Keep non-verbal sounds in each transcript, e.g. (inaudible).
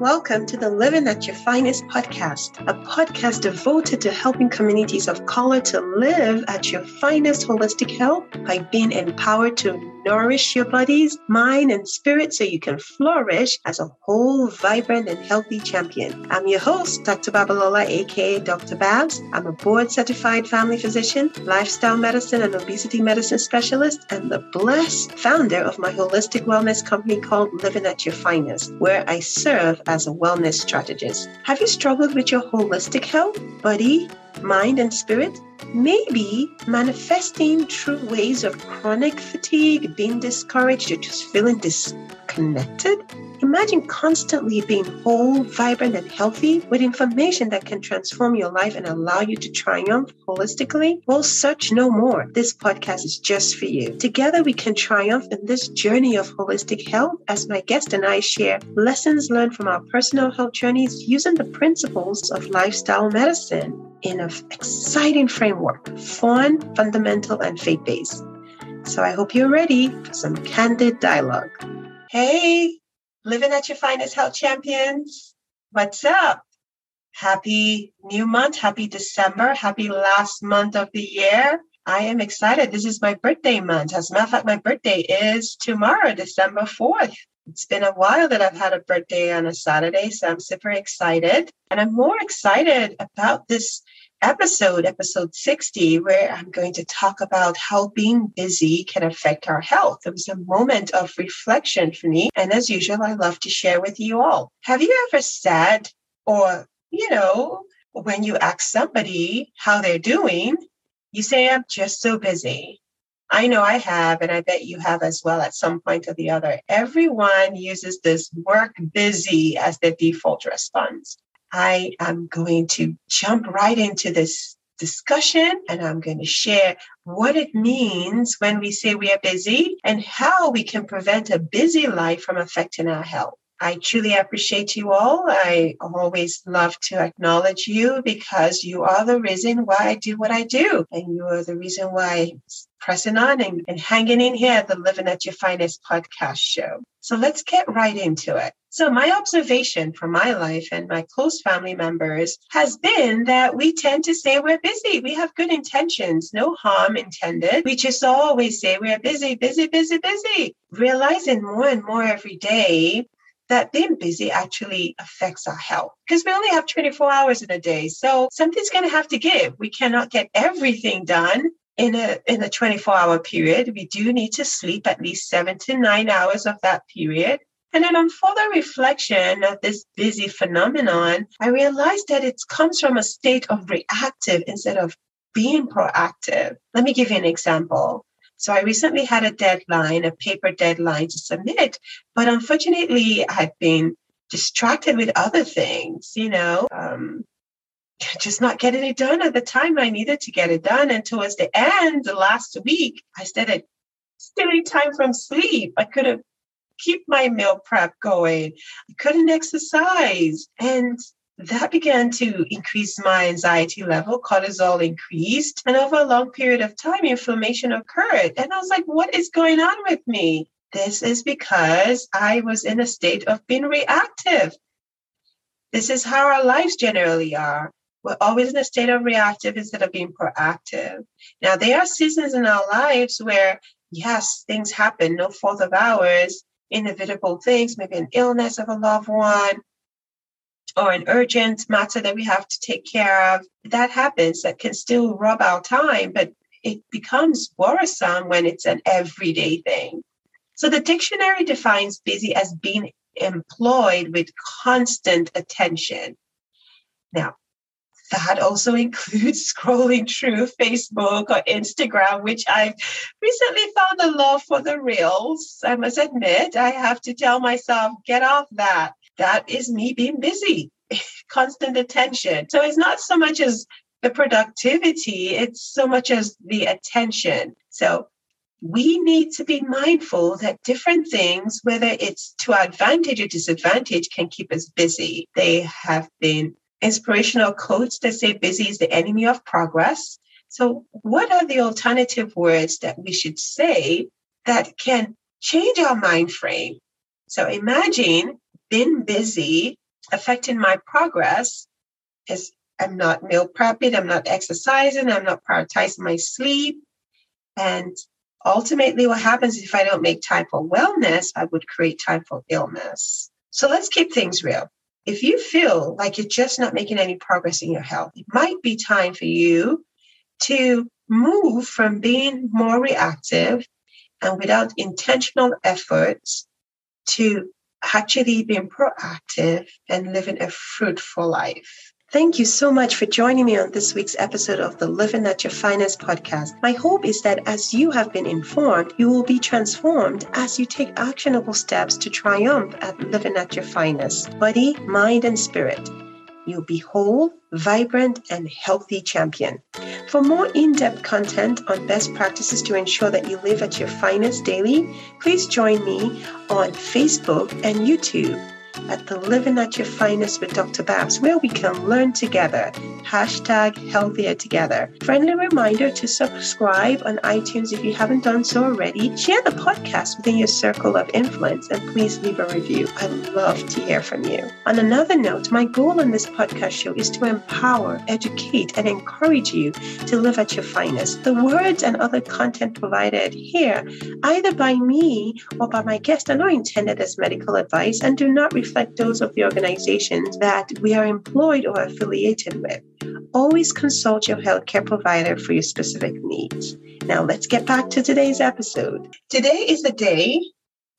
Welcome to the Living at Your Finest podcast, a podcast devoted to helping communities of color to live at your finest holistic health by being empowered to nourish your bodies, mind, and spirit so you can flourish as a whole, vibrant, and healthy champion. I'm your host, Dr. Babalola, aka Dr. Babs. I'm a board certified family physician, lifestyle medicine and obesity medicine specialist, and the blessed founder of my holistic wellness company called Living at Your Finest, where I serve as a wellness strategist. Have you struggled with your holistic health, body, mind, and spirit? Maybe manifesting through ways of chronic fatigue, being discouraged, or just feeling disconnected? Imagine constantly being whole, vibrant, and healthy with information that can transform your life and allow you to triumph holistically. Well, search no more. This podcast is just for you. Together, we can triumph in this journey of holistic health as my guest and I share lessons learned from our personal health journeys using the principles of lifestyle medicine in an exciting framework fun, fundamental, and faith based. So I hope you're ready for some candid dialogue. Hey, living at your finest health champions. What's up? Happy new month. Happy December. Happy last month of the year. I am excited. This is my birthday month. As a matter of fact, my birthday is tomorrow, December 4th. It's been a while that I've had a birthday on a Saturday, so I'm super excited. And I'm more excited about this episode, episode 60, where I'm going to talk about how being busy can affect our health. It was a moment of reflection for me. And as usual, I love to share with you all. Have you ever said, or, you know, when you ask somebody how they're doing, you say, I'm just so busy. I know I have, and I bet you have as well at some point or the other. Everyone uses this work busy as their default response. I am going to jump right into this discussion and I'm going to share what it means when we say we are busy and how we can prevent a busy life from affecting our health. I truly appreciate you all. I always love to acknowledge you because you are the reason why I do what I do. And you are the reason why pressing on and, and hanging in here at the Living at Your Finest podcast show. So let's get right into it. So, my observation from my life and my close family members has been that we tend to say we're busy. We have good intentions, no harm intended. We just always say we're busy, busy, busy, busy. Realizing more and more every day that being busy actually affects our health because we only have 24 hours in a day. So something's going to have to give. We cannot get everything done in a in a 24 hour period we do need to sleep at least 7 to 9 hours of that period and then on further reflection of this busy phenomenon i realized that it comes from a state of reactive instead of being proactive let me give you an example so I recently had a deadline, a paper deadline to submit, but unfortunately I had been distracted with other things, you know, um, (laughs) just not getting it done at the time I needed to get it done. And towards the end, the last week, I started stealing time from sleep. I couldn't keep my meal prep going. I couldn't exercise. And that began to increase my anxiety level. Cortisol increased. And over a long period of time, inflammation occurred. And I was like, what is going on with me? This is because I was in a state of being reactive. This is how our lives generally are. We're always in a state of reactive instead of being proactive. Now, there are seasons in our lives where, yes, things happen, no fault of ours, inevitable things, maybe an illness of a loved one or an urgent matter that we have to take care of. That happens, that can still rob our time, but it becomes worrisome when it's an everyday thing. So the dictionary defines busy as being employed with constant attention. Now, that also (laughs) includes scrolling through Facebook or Instagram, which I've recently found a love for the reels. I must admit, I have to tell myself, get off that. That is me being busy, (laughs) constant attention. So it's not so much as the productivity, it's so much as the attention. So we need to be mindful that different things, whether it's to our advantage or disadvantage, can keep us busy. They have been inspirational quotes that say busy is the enemy of progress. So, what are the alternative words that we should say that can change our mind frame? So, imagine being busy affecting my progress is I'm not meal prepping, I'm not exercising, I'm not prioritizing my sleep. And ultimately, what happens if I don't make time for wellness, I would create time for illness. So let's keep things real. If you feel like you're just not making any progress in your health, it might be time for you to move from being more reactive and without intentional efforts to actually being proactive and living a fruitful life. Thank you so much for joining me on this week's episode of the Living at Your Finest podcast. My hope is that as you have been informed, you will be transformed as you take actionable steps to triumph at living at your finest, body, mind, and spirit. You'll be whole, vibrant, and healthy champion. For more in depth content on best practices to ensure that you live at your finest daily, please join me on Facebook and YouTube at the Living at Your Finest with Dr. Babs, where we can learn together. Hashtag healthier together. Friendly reminder to subscribe on iTunes if you haven't done so already. Share the podcast within your circle of influence and please leave a review. I'd love to hear from you. On another note, my goal on this podcast show is to empower, educate, and encourage you to live at your finest. The words and other content provided here, either by me or by my guest, are not intended as medical advice and do not reflect those of the organizations that we are employed or affiliated with. Always consult your healthcare provider for your specific needs. Now, let's get back to today's episode. Today is the day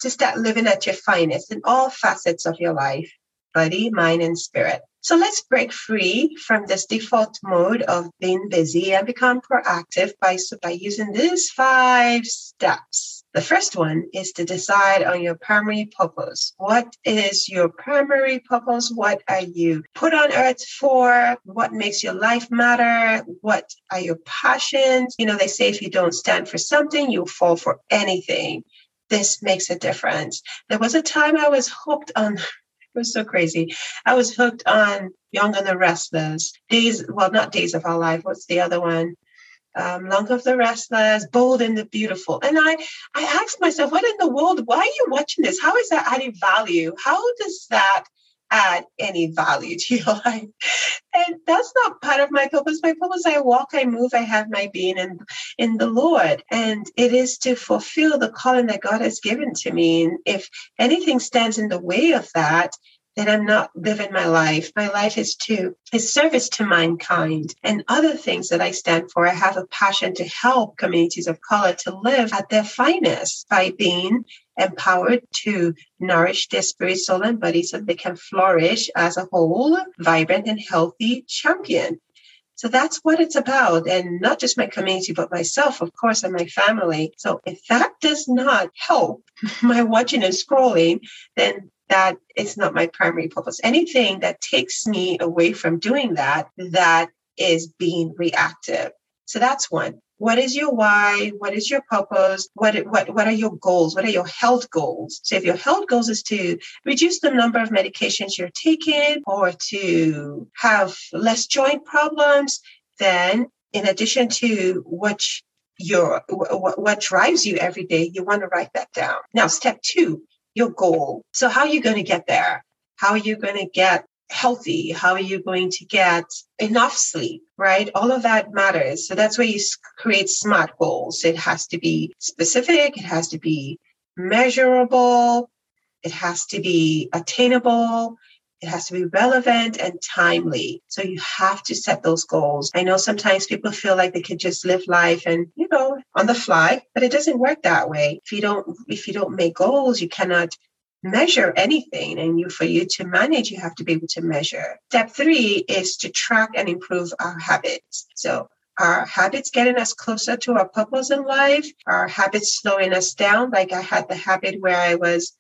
to start living at your finest in all facets of your life body, mind, and spirit. So let's break free from this default mode of being busy and become proactive by, by using these five steps. The first one is to decide on your primary purpose. What is your primary purpose? What are you put on earth for? What makes your life matter? What are your passions? You know, they say if you don't stand for something, you'll fall for anything. This makes a difference. There was a time I was hooked on (laughs) it was so crazy. I was hooked on Young and the Restless. Days, well, not Days of Our Life. What's the other one? Um, Young of the Restless, Bold and the Beautiful. And I, I asked myself, what in the world? Why are you watching this? How is that adding value? How does that add any value (laughs) to your life? And that's not part of my purpose. My purpose, I walk, I move, I have my being in, in the Lord. And it is to fulfill the calling that God has given to me. And if anything stands in the way of that, that I'm not living my life. My life is to is service to mankind and other things that I stand for. I have a passion to help communities of color to live at their finest by being empowered to nourish their spirit, soul, and body so they can flourish as a whole, vibrant and healthy champion. So that's what it's about. And not just my community, but myself, of course, and my family. So if that does not help (laughs) my watching and scrolling, then that is not my primary purpose. Anything that takes me away from doing that, that is being reactive. So that's one. What is your why? What is your purpose? What, what, what are your goals? What are your health goals? So if your health goals is to reduce the number of medications you're taking or to have less joint problems, then in addition to what your what, what drives you every day, you want to write that down. Now, step two, your goal. So, how are you going to get there? How are you going to get healthy? How are you going to get enough sleep? Right? All of that matters. So, that's where you create SMART goals. It has to be specific, it has to be measurable, it has to be attainable. It has to be relevant and timely. So you have to set those goals. I know sometimes people feel like they can just live life and, you know, on the fly, but it doesn't work that way. If you don't, if you don't make goals, you cannot measure anything and you for you to manage you have to be able to measure step three is to track and improve our habits so our habits getting us closer to our purpose in life our habits slowing us down like i had the habit where i was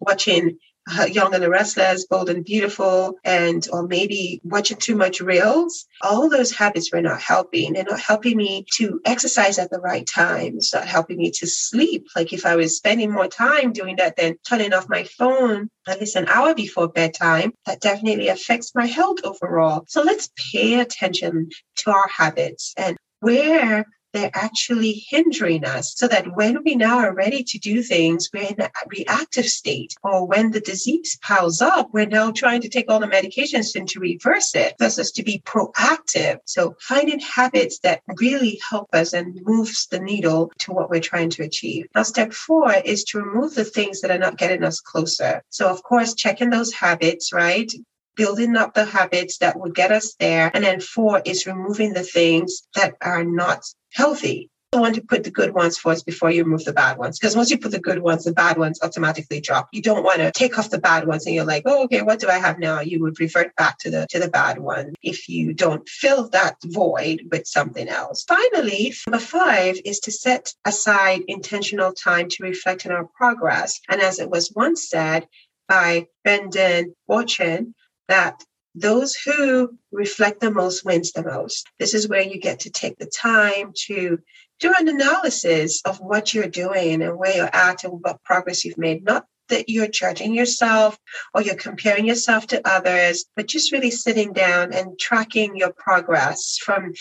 watching Uh, young and the Restless, Bold and Beautiful, and or maybe watching too much reels. All those habits were not helping. They're not helping me to exercise at the right time. It's not helping me to sleep. Like if I was spending more time doing that than turning off my phone at least an hour before bedtime, that definitely affects my health overall. So let's pay attention to our habits and where they're actually hindering us so that when we now are ready to do things, we're in a reactive state. Or when the disease piles up, we're now trying to take all the medications and to reverse it versus to be proactive. So finding habits that really help us and moves the needle to what we're trying to achieve. Now, step four is to remove the things that are not getting us closer. So of course, checking those habits, right? building up the habits that would get us there. And then four is removing the things that are not healthy. You want to put the good ones first before you remove the bad ones. Because once you put the good ones, the bad ones automatically drop. You don't want to take off the bad ones and you're like, oh, okay, what do I have now? You would revert back to the to the bad one if you don't fill that void with something else. Finally, number five is to set aside intentional time to reflect on our progress. And as it was once said by Brendon Burchard, that those who reflect the most wins the most. This is where you get to take the time to do an analysis of what you're doing and where you're at and what progress you've made. Not that you're judging yourself or you're comparing yourself to others, but just really sitting down and tracking your progress from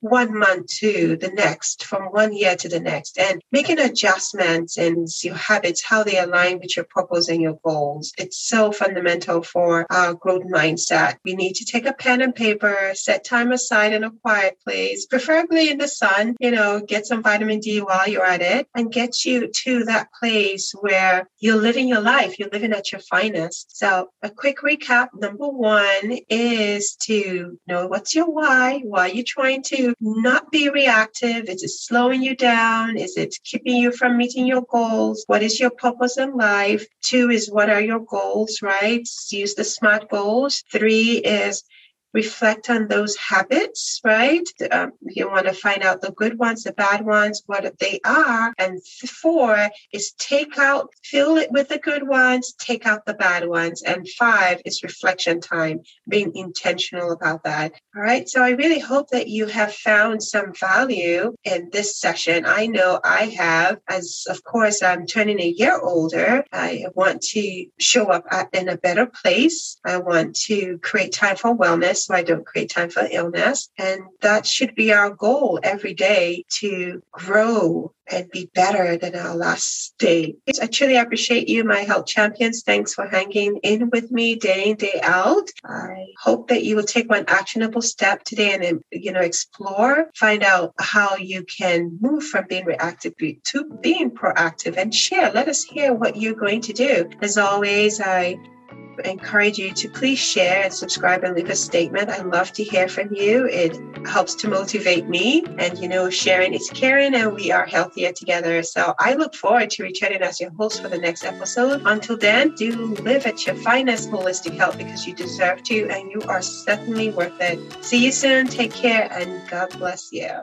one month to the next, from one year to the next, and making adjustments in your habits, how they align with your purpose and your goals. It's so fundamental for our growth mindset. We need to take a pen and paper, set time aside in a quiet place, preferably in the sun, you know, get some vitamin D while you're at it, and get you to that place where you're living your life, you're living at your finest. So, a quick recap number one is to know what's your why, why are you trying to not be reactive? Is it slowing you down? Is it keeping you from meeting your goals? What is your purpose in life? Two is what are your goals, right? Use the SMART goals. Three is reflect on those habits, right? Um, you want to find out the good ones, the bad ones, what they are. And four is take out, fill it with the good ones, take out the bad ones. And five is reflection time, being intentional about that. All right. So I really hope that you have found some value in this session. I know I have, as of course I'm turning a year older. I want to show up in a better place. I want to create time for wellness so I don't create time for illness. And that should be our goal every day to grow and be better than our last day. I truly appreciate you, my health champions. Thanks for hanging in with me day in, day out. I hope that you will take one actionable step today and, you know, explore, find out how you can move from being reactive to being proactive and share. Let us hear what you're going to do. As always, I encourage you to please share and subscribe and leave a statement. I love to hear from you. It helps to motivate me. And, you know, sharing is caring and we are healthier together. So I look forward to returning as your host for the next episode. Until then, do live at your finest holistic health because you deserve to and you are certainly worth it. See you soon. Take care and God bless you.